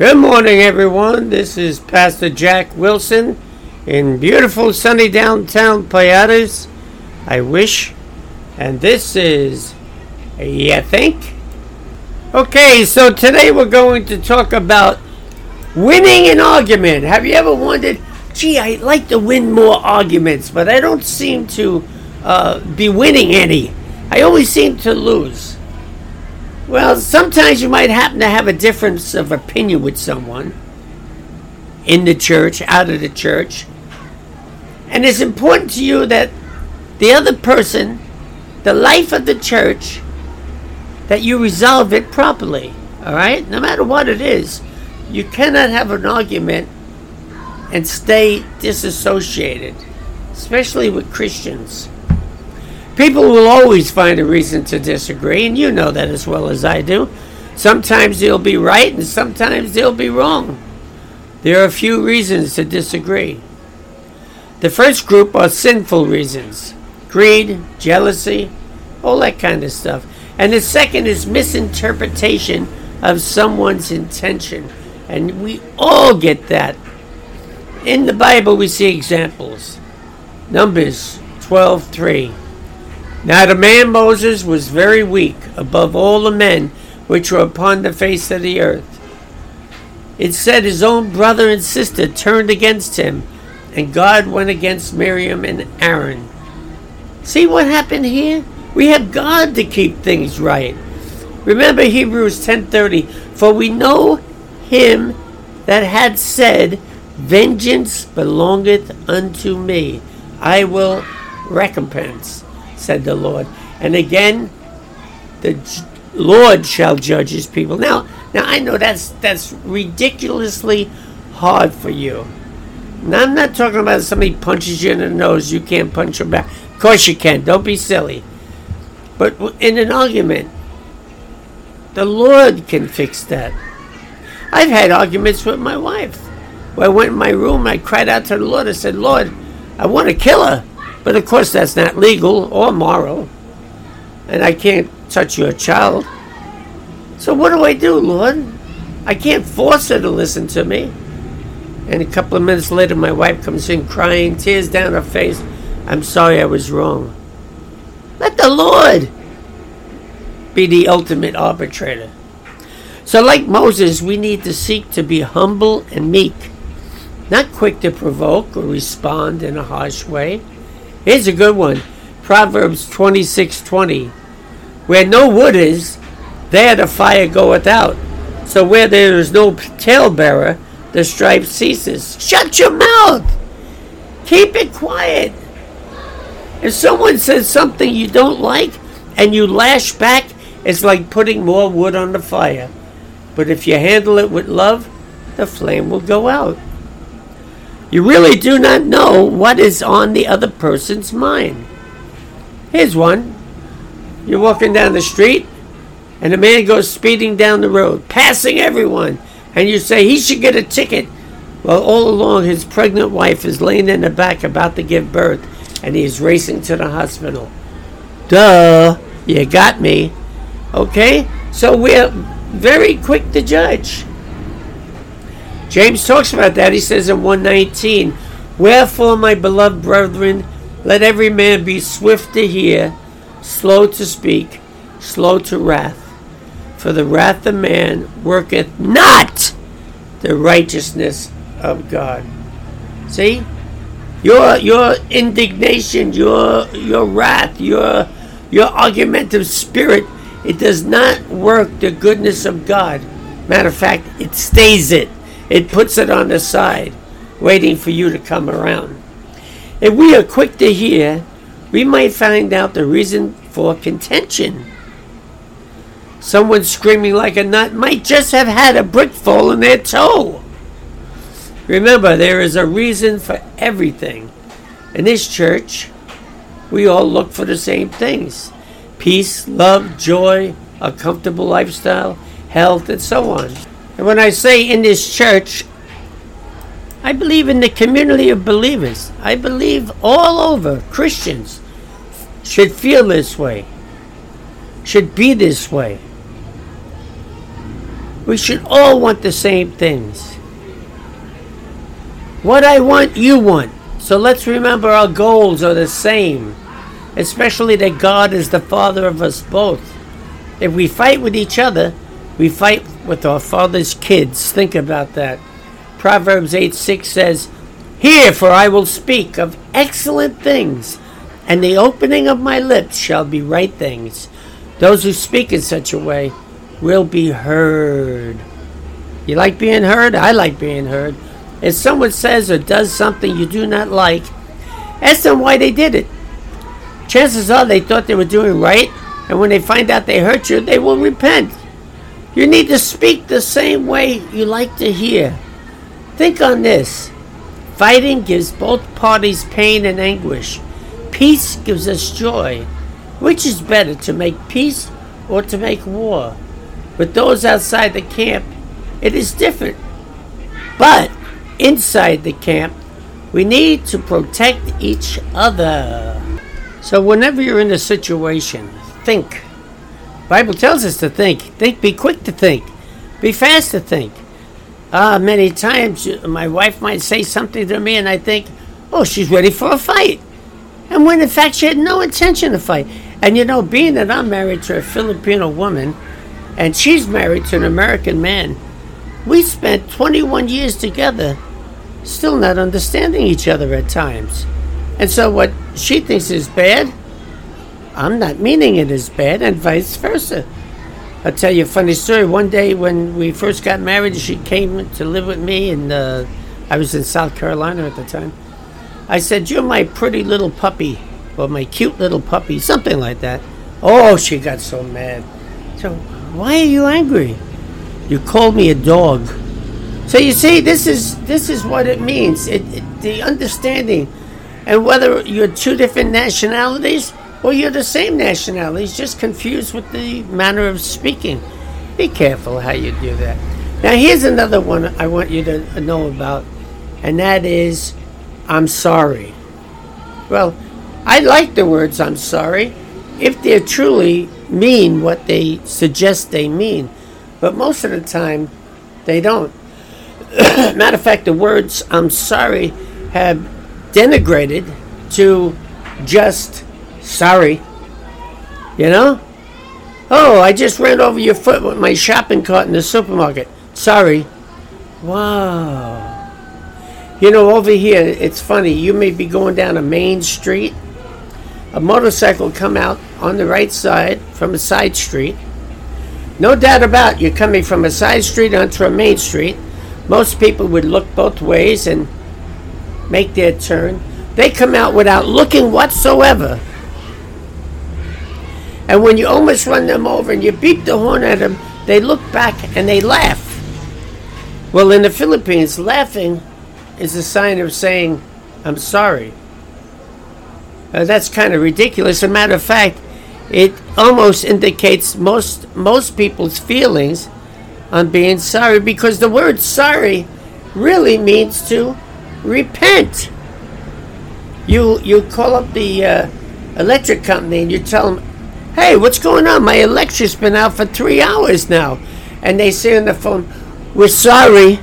Good morning, everyone. This is Pastor Jack Wilson in beautiful sunny downtown Payatas. I wish. And this is You Think? Okay, so today we're going to talk about winning an argument. Have you ever wondered, gee, I'd like to win more arguments, but I don't seem to uh, be winning any? I always seem to lose. Well, sometimes you might happen to have a difference of opinion with someone in the church, out of the church. And it's important to you that the other person, the life of the church, that you resolve it properly. All right? No matter what it is, you cannot have an argument and stay disassociated, especially with Christians. People will always find a reason to disagree, and you know that as well as I do. Sometimes they'll be right, and sometimes they'll be wrong. There are a few reasons to disagree. The first group are sinful reasons greed, jealousy, all that kind of stuff. And the second is misinterpretation of someone's intention. And we all get that. In the Bible, we see examples. Numbers 12 3. Now the man Moses was very weak above all the men which were upon the face of the earth. It said his own brother and sister turned against him, and God went against Miriam and Aaron. See what happened here? We have God to keep things right. Remember Hebrews 10:30, for we know him that had said, vengeance belongeth unto me. I will recompense said the Lord. And again, the Lord shall judge his people. Now, now I know that's that's ridiculously hard for you. Now I'm not talking about somebody punches you in the nose, you can't punch them back. Of course you can. Don't be silly. But in an argument, the Lord can fix that. I've had arguments with my wife. Where I went in my room, I cried out to the Lord. I said, Lord, I want to kill her. But of course, that's not legal or moral. And I can't touch your child. So what do I do, Lord? I can't force her to listen to me. And a couple of minutes later, my wife comes in crying, tears down her face. I'm sorry I was wrong. Let the Lord be the ultimate arbitrator. So, like Moses, we need to seek to be humble and meek, not quick to provoke or respond in a harsh way. Here's a good one. Proverbs 26:20. Where no wood is, there the fire goeth out. So where there is no talebearer, the strife ceases. Shut your mouth. Keep it quiet. If someone says something you don't like and you lash back, it's like putting more wood on the fire. But if you handle it with love, the flame will go out. You really do not know what is on the other person's mind. Here's one. You're walking down the street, and a man goes speeding down the road, passing everyone, and you say he should get a ticket. Well, all along, his pregnant wife is laying in the back about to give birth, and he is racing to the hospital. Duh, you got me. Okay? So we're very quick to judge. James talks about that. He says in 119, Wherefore, my beloved brethren, let every man be swift to hear, slow to speak, slow to wrath. For the wrath of man worketh not the righteousness of God. See? Your your indignation, your your wrath, your your argumentative spirit, it does not work the goodness of God. Matter of fact, it stays it. It puts it on the side, waiting for you to come around. If we are quick to hear, we might find out the reason for contention. Someone screaming like a nut might just have had a brick fall in their toe. Remember, there is a reason for everything. In this church, we all look for the same things peace, love, joy, a comfortable lifestyle, health, and so on. And when I say in this church, I believe in the community of believers. I believe all over Christians should feel this way, should be this way. We should all want the same things. What I want, you want. So let's remember our goals are the same, especially that God is the Father of us both. If we fight with each other, we fight with our Father's kids. Think about that. Proverbs 8 6 says, Hear, for I will speak of excellent things, and the opening of my lips shall be right things. Those who speak in such a way will be heard. You like being heard? I like being heard. If someone says or does something you do not like, ask them why they did it. Chances are they thought they were doing right, and when they find out they hurt you, they will repent. You need to speak the same way you like to hear. Think on this. Fighting gives both parties pain and anguish. Peace gives us joy. Which is better, to make peace or to make war? With those outside the camp, it is different. But inside the camp, we need to protect each other. So whenever you're in a situation, think. Bible tells us to think. Think, be quick to think. Be fast to think. Uh, many times my wife might say something to me and I think, oh, she's ready for a fight. And when in fact she had no intention to fight. And you know, being that I'm married to a Filipino woman and she's married to an American man, we spent 21 years together, still not understanding each other at times. And so what she thinks is bad, I'm not meaning it as bad, and vice versa. I'll tell you a funny story. One day when we first got married, she came to live with me, and uh, I was in South Carolina at the time. I said, You're my pretty little puppy, or my cute little puppy, something like that. Oh, she got so mad. So, why are you angry? You called me a dog. So you see, this is this is what it means. It, it, the understanding, and whether you're two different nationalities well, you're the same nationality, just confused with the manner of speaking. Be careful how you do that. Now, here's another one I want you to know about, and that is I'm sorry. Well, I like the words I'm sorry if they truly mean what they suggest they mean, but most of the time they don't. Matter of fact, the words I'm sorry have denigrated to just Sorry. You know? Oh, I just ran over your foot with my shopping cart in the supermarket. Sorry. Wow. You know, over here, it's funny. You may be going down a main street. A motorcycle come out on the right side from a side street. No doubt about it, you're coming from a side street onto a main street. Most people would look both ways and make their turn. They come out without looking whatsoever and when you almost run them over and you beep the horn at them, they look back and they laugh. Well, in the Philippines, laughing is a sign of saying, I'm sorry. Uh, that's kind of ridiculous. As a matter of fact, it almost indicates most most people's feelings on being sorry because the word sorry really means to repent. You you call up the uh, electric company and you tell them Hey, what's going on? My electric's been out for three hours now. And they say on the phone, We're sorry.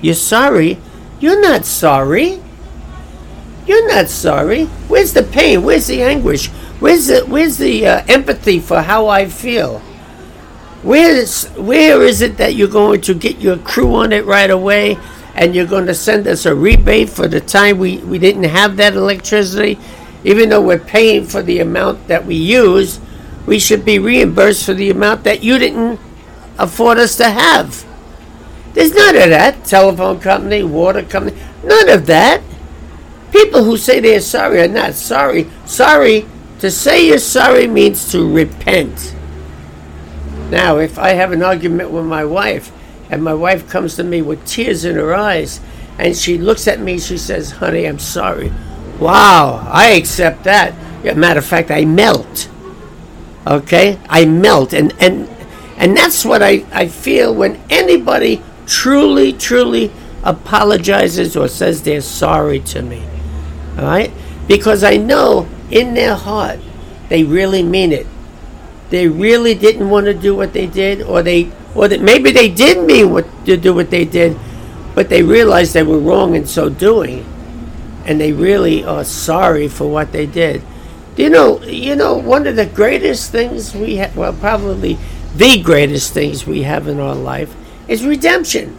You're sorry? You're not sorry. You're not sorry. Where's the pain? Where's the anguish? Where's the where's the uh, empathy for how I feel? Where is where is it that you're going to get your crew on it right away and you're going to send us a rebate for the time we, we didn't have that electricity even though we're paying for the amount that we use, we should be reimbursed for the amount that you didn't afford us to have. There's none of that. Telephone company, water company, none of that. People who say they're sorry are not sorry. Sorry, to say you're sorry means to repent. Now, if I have an argument with my wife, and my wife comes to me with tears in her eyes, and she looks at me, she says, Honey, I'm sorry. Wow, I accept that. Matter of fact, I melt. Okay, I melt, and and and that's what I I feel when anybody truly truly apologizes or says they're sorry to me. All right, because I know in their heart they really mean it. They really didn't want to do what they did, or they or that maybe they did mean what to do what they did, but they realized they were wrong in so doing, and they really are sorry for what they did. You know, you know, one of the greatest things we have, well, probably the greatest things we have in our life is redemption.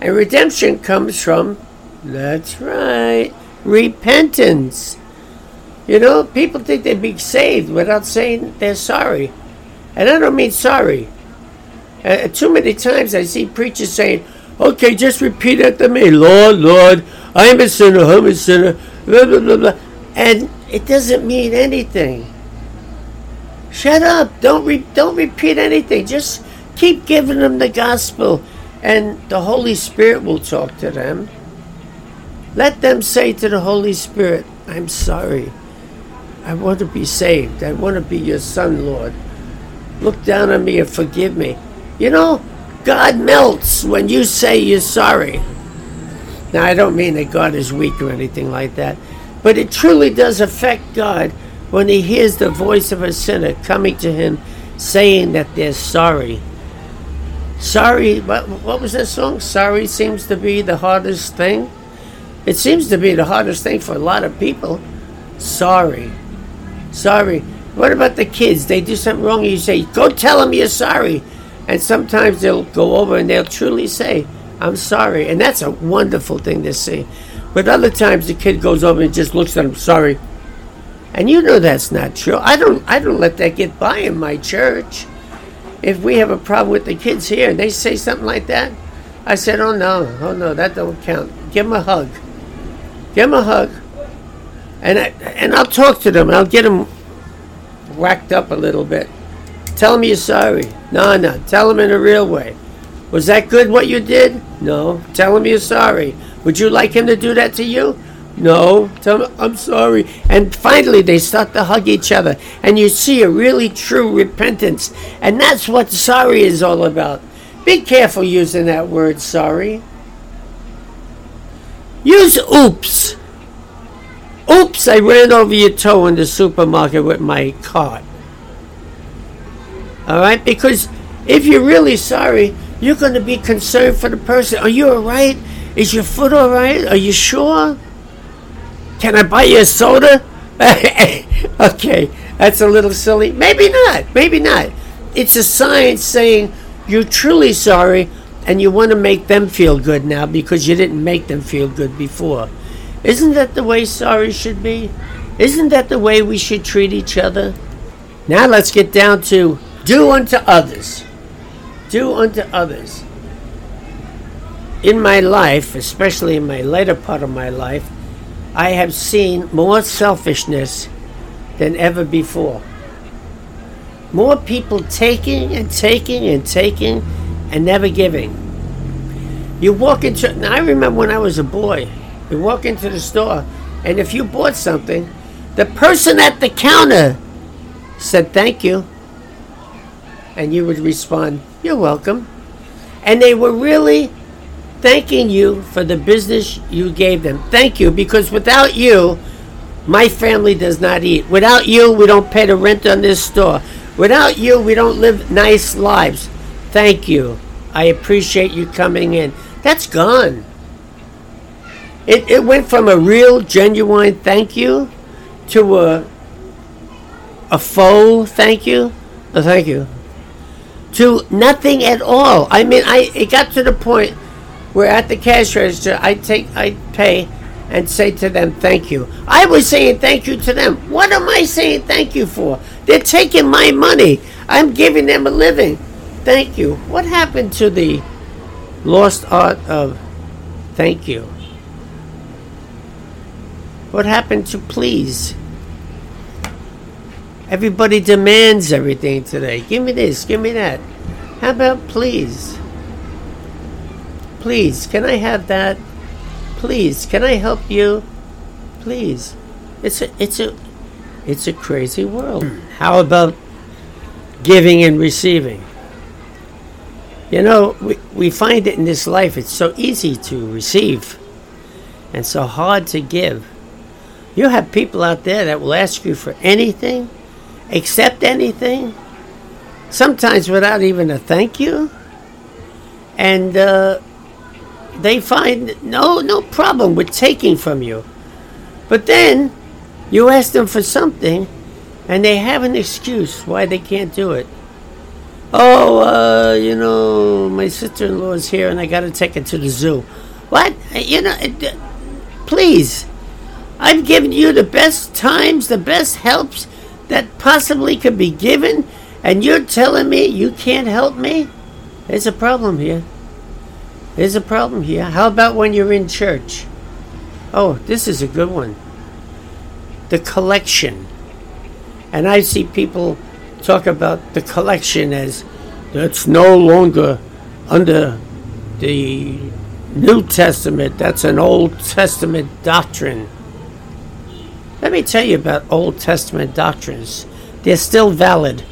And redemption comes from, that's right, repentance. You know, people think they'd be saved without saying they're sorry. And I don't mean sorry. Uh, too many times I see preachers saying, okay, just repeat after me, Lord, Lord, I am a sinner, I'm a sinner, blah, blah, blah, blah. And it doesn't mean anything. Shut up. Don't re- don't repeat anything. Just keep giving them the gospel and the Holy Spirit will talk to them. Let them say to the Holy Spirit, I'm sorry. I want to be saved. I want to be your son, Lord. Look down on me and forgive me. You know, God melts when you say you're sorry. Now, I don't mean that God is weak or anything like that, but it truly does affect God when He hears the voice of a sinner coming to Him saying that they're sorry. Sorry, what, what was that song? Sorry seems to be the hardest thing. It seems to be the hardest thing for a lot of people. Sorry. Sorry. What about the kids? They do something wrong, and you say, Go tell them you're sorry. And sometimes they'll go over and they'll truly say, I'm sorry. And that's a wonderful thing to see. But other times the kid goes over and just looks at him, sorry. And you know that's not true. I don't I don't let that get by in my church if we have a problem with the kids here and they say something like that, I said, oh no, oh no, that don't count. Give them a hug. Give them a hug. And, I, and I'll talk to them. I'll get them whacked up a little bit. Tell them you're sorry. No, no. Tell them in a real way. Was that good what you did? No. Tell them you're sorry. Would you like him to do that to you? No, tell me, I'm sorry. And finally, they start to hug each other. And you see a really true repentance. And that's what sorry is all about. Be careful using that word sorry. Use oops. Oops, I ran over your toe in the supermarket with my cart. All right? Because if you're really sorry, you're going to be concerned for the person. Are you all right? Is your foot all right? Are you sure? Can I buy you a soda? okay, that's a little silly. Maybe not. Maybe not. It's a sign saying you're truly sorry and you want to make them feel good now because you didn't make them feel good before. Isn't that the way sorry should be? Isn't that the way we should treat each other? Now let's get down to do unto others. Do unto others. In my life, especially in my later part of my life, I have seen more selfishness than ever before. More people taking and taking and taking and never giving. You walk into, now I remember when I was a boy, you walk into the store, and if you bought something, the person at the counter said thank you. And you would respond, You're welcome. And they were really thanking you for the business you gave them. Thank you, because without you, my family does not eat. Without you, we don't pay the rent on this store. Without you, we don't live nice lives. Thank you. I appreciate you coming in. That's gone. It, it went from a real, genuine thank you to a, a faux thank you. Thank you. To nothing at all. I mean, I it got to the point we're at the cash register. I take, I pay, and say to them, "Thank you." I was saying thank you to them. What am I saying thank you for? They're taking my money. I'm giving them a living. Thank you. What happened to the lost art of thank you? What happened to please? Everybody demands everything today. Give me this, give me that. How about please? Please, can I have that? Please, can I help you? Please. It's a it's a it's a crazy world. Hmm. How about giving and receiving? You know, we, we find it in this life, it's so easy to receive and so hard to give. You have people out there that will ask you for anything, accept anything, sometimes without even a thank you. and uh, they find no no problem with taking from you. But then you ask them for something, and they have an excuse why they can't do it. Oh, uh, you know, my sister-in-law is here, and I got to take her to the zoo. What? You know, please. I've given you the best times, the best helps that possibly could be given, and you're telling me you can't help me? There's a problem here. There's a problem here. How about when you're in church? Oh, this is a good one. The collection. And I see people talk about the collection as that's no longer under the New Testament, that's an Old Testament doctrine. Let me tell you about Old Testament doctrines. They're still valid.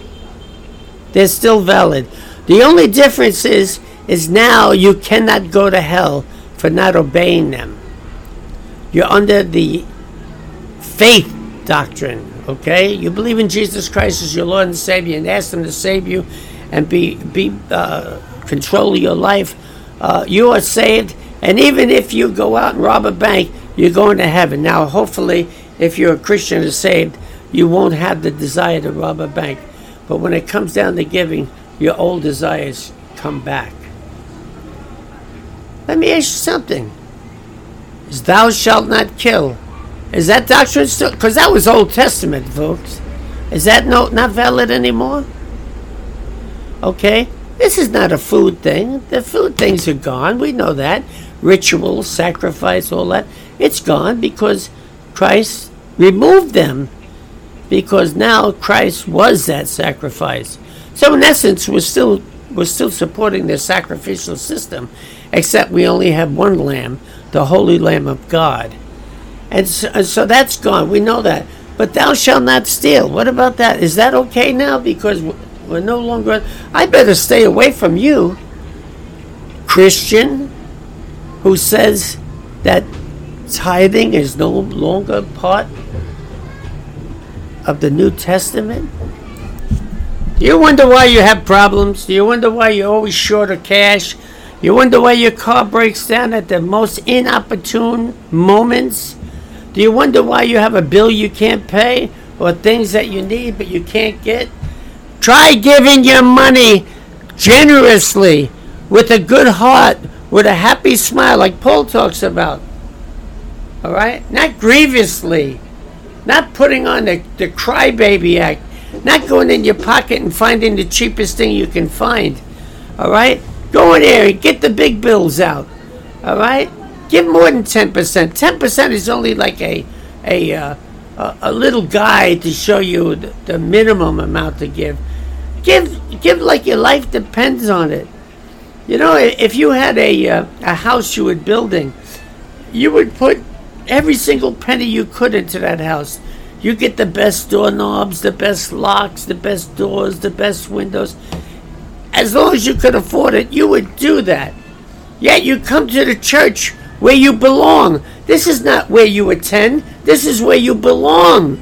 They're still valid. The only difference is is now you cannot go to hell for not obeying them. You're under the faith doctrine, okay? You believe in Jesus Christ as your Lord and Savior and ask Him to save you and be be uh, control your life. Uh, you are saved, and even if you go out and rob a bank, you're going to heaven. Now, hopefully, if you're a Christian and saved, you won't have the desire to rob a bank. But when it comes down to giving, your old desires come back. Let me ask you something. Is thou shalt not kill? Is that doctrine still? Because that was Old Testament, folks. Is that no, not valid anymore? Okay? This is not a food thing. The food things are gone. We know that. Ritual, sacrifice, all that. It's gone because Christ removed them. Because now Christ was that sacrifice. So in essence, we're still we're still supporting the sacrificial system, except we only have one lamb, the Holy Lamb of God. And so, so that's gone. We know that. But thou shalt not steal. What about that? Is that okay now? Because we're no longer. I better stay away from you, Christian, who says that tithing is no longer part of the New Testament. Do you wonder why you have problems? Do you wonder why you're always short of cash? You wonder why your car breaks down at the most inopportune moments? Do you wonder why you have a bill you can't pay or things that you need but you can't get? Try giving your money generously with a good heart, with a happy smile, like Paul talks about. All right? Not grievously. Not putting on the, the crybaby act. Not going in your pocket and finding the cheapest thing you can find. All right? Go in there and get the big bills out. All right? Give more than 10%. 10% is only like a, a, uh, a, little guide to show you the, the minimum amount to give. Give give like your life depends on it. You know, if you had a uh, a house you were building, you would put every single penny you could into that house. You get the best doorknobs, the best locks, the best doors, the best windows. As long as you could afford it, you would do that. Yet you come to the church where you belong. This is not where you attend. This is where you belong.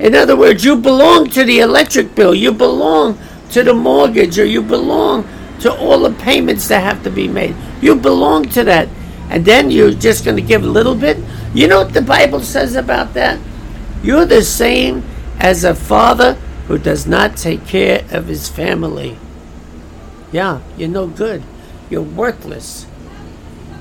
In other words, you belong to the electric bill, you belong to the mortgage, or you belong to all the payments that have to be made. You belong to that. And then you're just going to give a little bit. You know what the Bible says about that? You're the same as a father who does not take care of his family. Yeah, you're no good. You're worthless.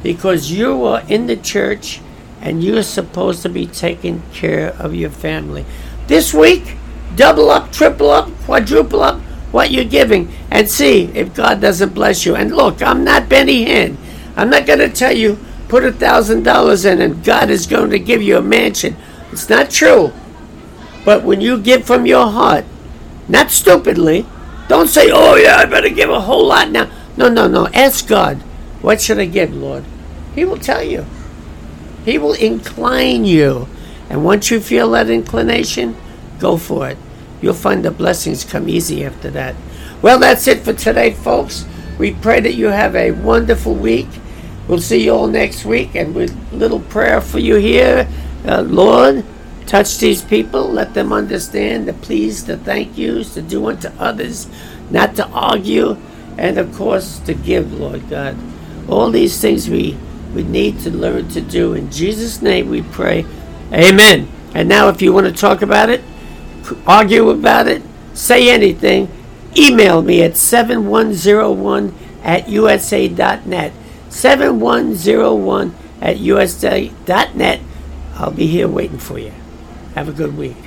Because you are in the church and you're supposed to be taking care of your family. This week, double up, triple up, quadruple up what you're giving and see if God doesn't bless you. And look, I'm not Benny Hinn. I'm not going to tell you put a thousand dollars in and God is going to give you a mansion. It's not true. But when you give from your heart, not stupidly, don't say, oh yeah, I better give a whole lot now. No, no, no. Ask God, what should I give, Lord? He will tell you. He will incline you and once you feel that inclination, go for it. You'll find the blessings come easy after that. Well, that's it for today, folks. We pray that you have a wonderful week. We'll see you all next week, and with little prayer for you here, uh, Lord, touch these people, let them understand the please, the thank yous, to do unto others, not to argue, and of course to give, Lord God. All these things we, we need to learn to do. In Jesus' name we pray. Amen. And now, if you want to talk about it, argue about it, say anything, email me at 7101 at usa.net. 7101 at usa.net. I'll be here waiting for you. Have a good week.